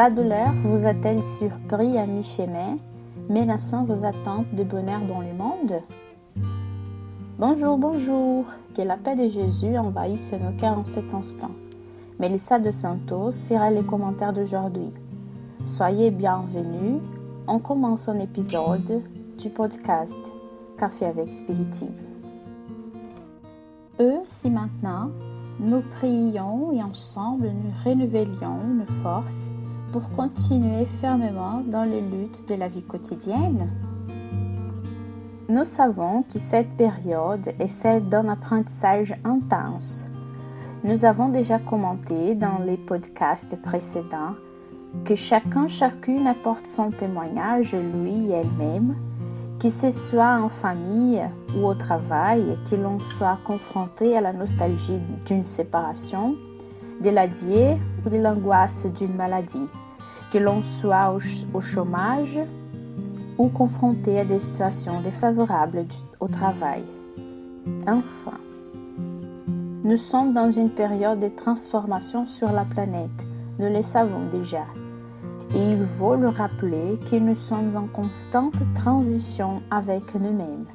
La douleur vous a-t-elle surpris à mi-chemin, menaçant vos attentes de bonheur dans le monde? Bonjour, bonjour, que la paix de Jésus envahisse nos cœurs en cet instant. Mélissa de Santos fera les commentaires d'aujourd'hui. Soyez bienvenus, on commence un épisode du podcast Café avec Spiritisme. Eux, si maintenant, nous prions et ensemble nous renouvelions nos forces pour continuer fermement dans les luttes de la vie quotidienne Nous savons que cette période est celle d'un apprentissage intense. Nous avons déjà commenté dans les podcasts précédents que chacun, chacune apporte son témoignage, lui elle-même, que ce soit en famille ou au travail, que l'on soit confronté à la nostalgie d'une séparation, de l'adieu ou de l'angoisse d'une maladie, que l'on soit au, chômage ou confronté à des situations défavorables au travail. Enfin, nous sommes dans une période de transformation sur la planète, nous le savons déjà. Et il faut le rappeler que nous sommes en constante transition avec nous-mêmes.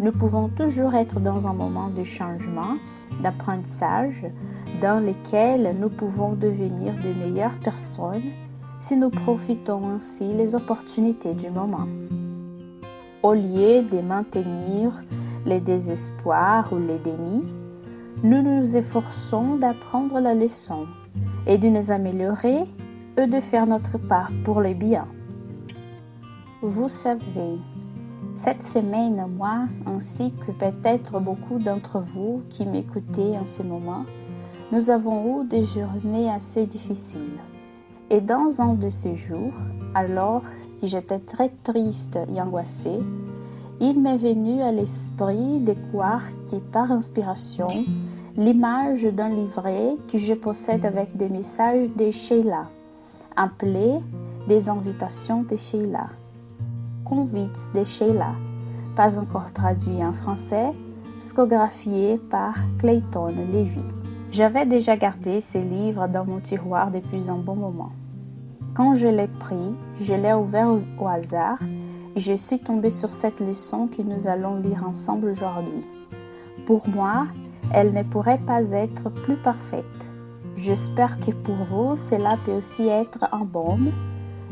Nous pouvons toujours être dans un moment de changement, d'apprentissage, dans lequel nous pouvons devenir de meilleures personnes si nous profitons ainsi les opportunités du moment. Au lieu de maintenir les désespoirs ou les dénis, nous nous efforçons d'apprendre la leçon et de nous améliorer de faire notre part pour le bien. Vous savez, cette semaine, moi, ainsi que peut-être beaucoup d'entre vous qui m'écoutez en ce moment, nous avons eu des journées assez difficiles. Et dans un de ces jours, alors que j'étais très triste et angoissée, il m'est venu à l'esprit de croire que par inspiration, l'image d'un livret que je possède avec des messages de Sheila appelé Des invitations de Sheila. Convites de Sheila, pas encore traduit en français, psychographié par Clayton Levy. J'avais déjà gardé ces livres dans mon tiroir depuis un bon moment. Quand je l'ai pris, je l'ai ouvert au, hasard et je suis tombée sur cette leçon que nous allons lire ensemble aujourd'hui. Pour moi, elle ne pourrait pas être plus parfaite. J'espère que pour vous, cela peut aussi être un baume,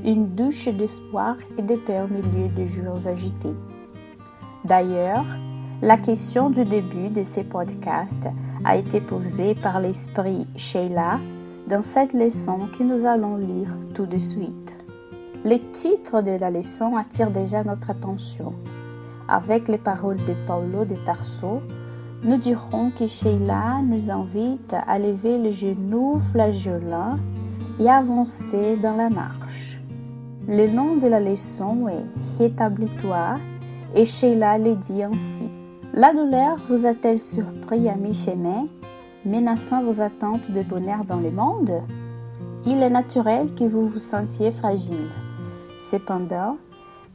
une douche d'espoir et de paix au milieu des jours agités. D'ailleurs, la question du début de ces podcasts a été posée par l'esprit Sheila dans cette leçon que nous allons lire tout de suite. Le titre de la leçon attire déjà notre attention. Avec les paroles de Paulo de Tarso, nous dirons que Sheila nous invite à lever les genoux flageolants et avancer dans la marche. Le nom de la leçon est Rétablis-toi et Sheila le dit ainsi. La douleur vous a-t-elle surpris à mi-chemin, menaçant vos attentes de bonheur dans le monde? Il est naturel que vous vous sentiez fragile. Cependant,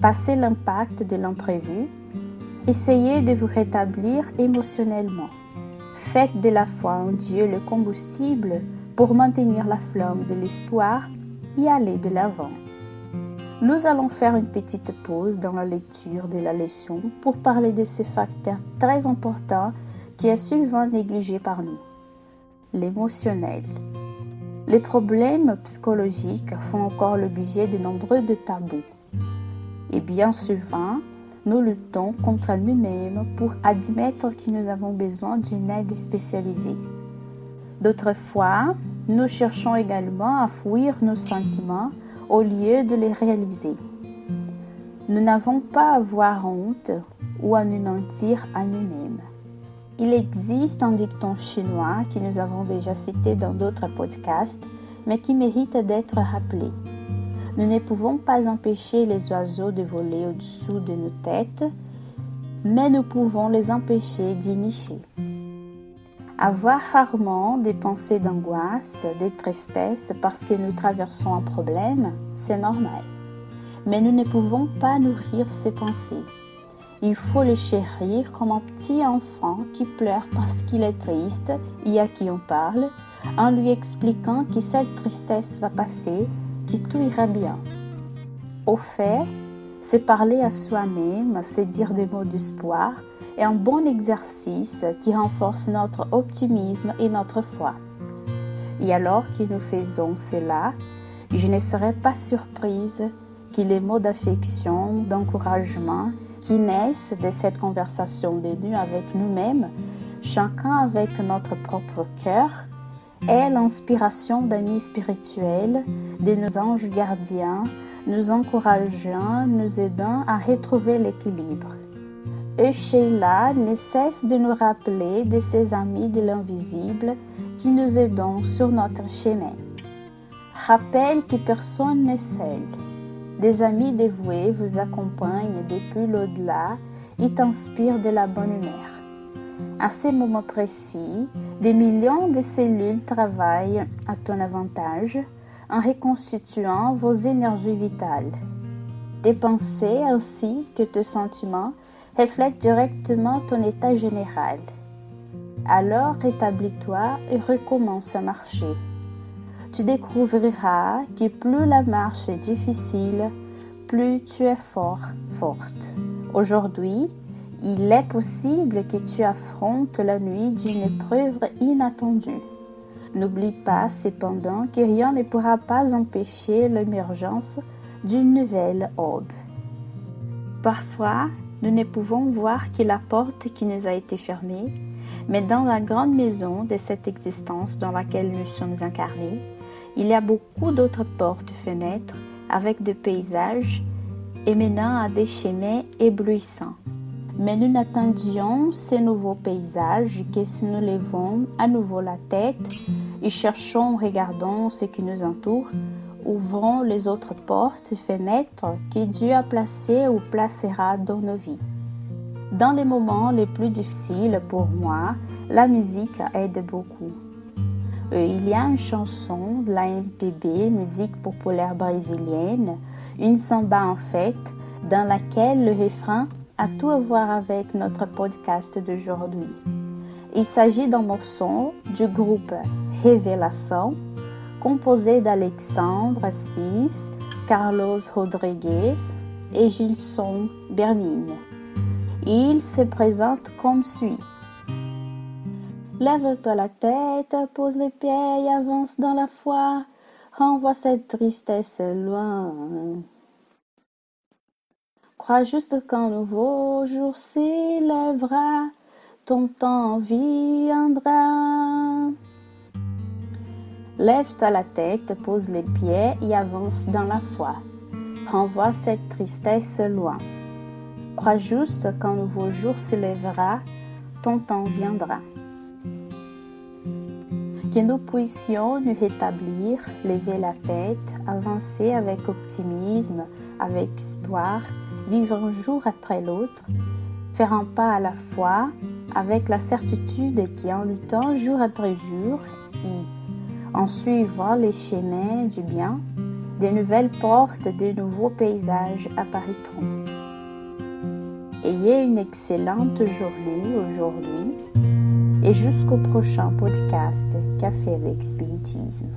passé l'impact de l'imprévu, Essayez de vous rétablir émotionnellement. Faites de la foi en Dieu le combustible pour maintenir la flamme de l'espoir et aller de l'avant. Nous allons faire une petite pause dans la lecture de la leçon pour parler de ce facteur très important qui est souvent négligé par nous, l'émotionnel. Les problèmes psychologiques font encore l'objet de nombreux tabous. Et bien souvent, nous luttons contre nous-mêmes pour admettre que nous avons besoin d'une aide spécialisée. D'autres fois, nous cherchons également à fuir nos sentiments au lieu de les réaliser. Nous n'avons pas à avoir honte ou à nous mentir à nous-mêmes. Il existe un dicton chinois que nous avons déjà cité dans d'autres podcasts, mais qui mérite d'être rappelé. Nous ne pouvons pas empêcher les oiseaux de voler au-dessous de nos têtes, mais nous pouvons les empêcher d'y nicher. Avoir rarement des pensées d'angoisse, de tristesse parce que nous traversons un problème, c'est normal. Mais nous ne pouvons pas nourrir ces pensées. Il faut les chérir comme un petit enfant qui pleure parce qu'il est triste et à qui on parle, en lui expliquant que cette tristesse va passer que tout ira bien. Au fait, c'est parler à soi-même, c'est dire des mots d'espoir et un bon exercice qui renforce notre optimisme et notre foi. Et alors que nous faisons cela, je ne serai pas surprise que les mots d'affection, d'encouragement qui naissent de cette conversation de nous avec nous-mêmes, chacun avec notre propre cœur, aient l'inspiration d'amis spirituels, de nos anges gardiens, nous encourageant, nous aidant à retrouver l'équilibre. Et ne cesse de nous rappeler de ses amis de l'invisible qui nous aident sur notre chemin. Rappelle que personne n'est seul. Des amis dévoués vous accompagnent depuis l'au-delà et t'inspirent de la bonne humeur. À ces moments précis, des millions de cellules travaillent à ton avantage en reconstituant vos énergies vitales. Tes pensées ainsi que tes sentiments reflètent directement ton état général. Alors rétablis-toi et recommence à marcher. Tu découvriras que plus la marche est difficile, plus tu es fort, forte. Aujourd'hui, il est possible que tu affrontes la nuit d'une épreuve inattendue. N'oublie pas cependant que rien ne pourra pas empêcher l'émergence d'une nouvelle aube. Parfois, nous ne pouvons voir que la porte qui nous a été fermée, mais dans la grande maison de cette existence dans laquelle nous sommes incarnés, il y a beaucoup d'autres portes, fenêtres, avec des paysages et menant à des chemins éblouissants. Mais nous n'attendions ces nouveaux paysages que si nous levons à nouveau la tête et cherchons, regardons ce qui nous entoure, ouvrons les autres portes et fenêtres que Dieu a placées ou placera dans nos vies. Dans les moments les plus difficiles pour moi, la musique aide beaucoup. Euh, il y a une chanson de la MPB, musique populaire brésilienne, une samba en fait, dans laquelle le refrain a tout à voir avec notre podcast d'aujourd'hui. Il s'agit d'un morceau du groupe Révélation, composé d'Alexandre Assis, Carlos Rodriguez et Gilson Bernine. Il se présente comme suit. Lève-toi la tête, pose les pieds avance dans la foi. Renvoie cette tristesse loin. Crois juste qu'un nouveau jour s'élèvera, ton temps viendra. Lève-toi la tête, pose les pieds et avance dans la foi. Renvoie cette tristesse loin. Crois juste qu'un nouveau jour s'élèvera, ton temps viendra. Que nous puissions nous rétablir, lever la tête, avancer avec optimisme, avec espoir, vivre un jour après l'autre, faire un pas à la fois, avec la certitude qu'en luttant jour après jour et en suivant les chemins du bien, de nouvelles portes, de nouveaux paysages apparaîtront. Ayez une excellente journée aujourd'hui et jusqu'au prochain podcast Café avec Spiritisme.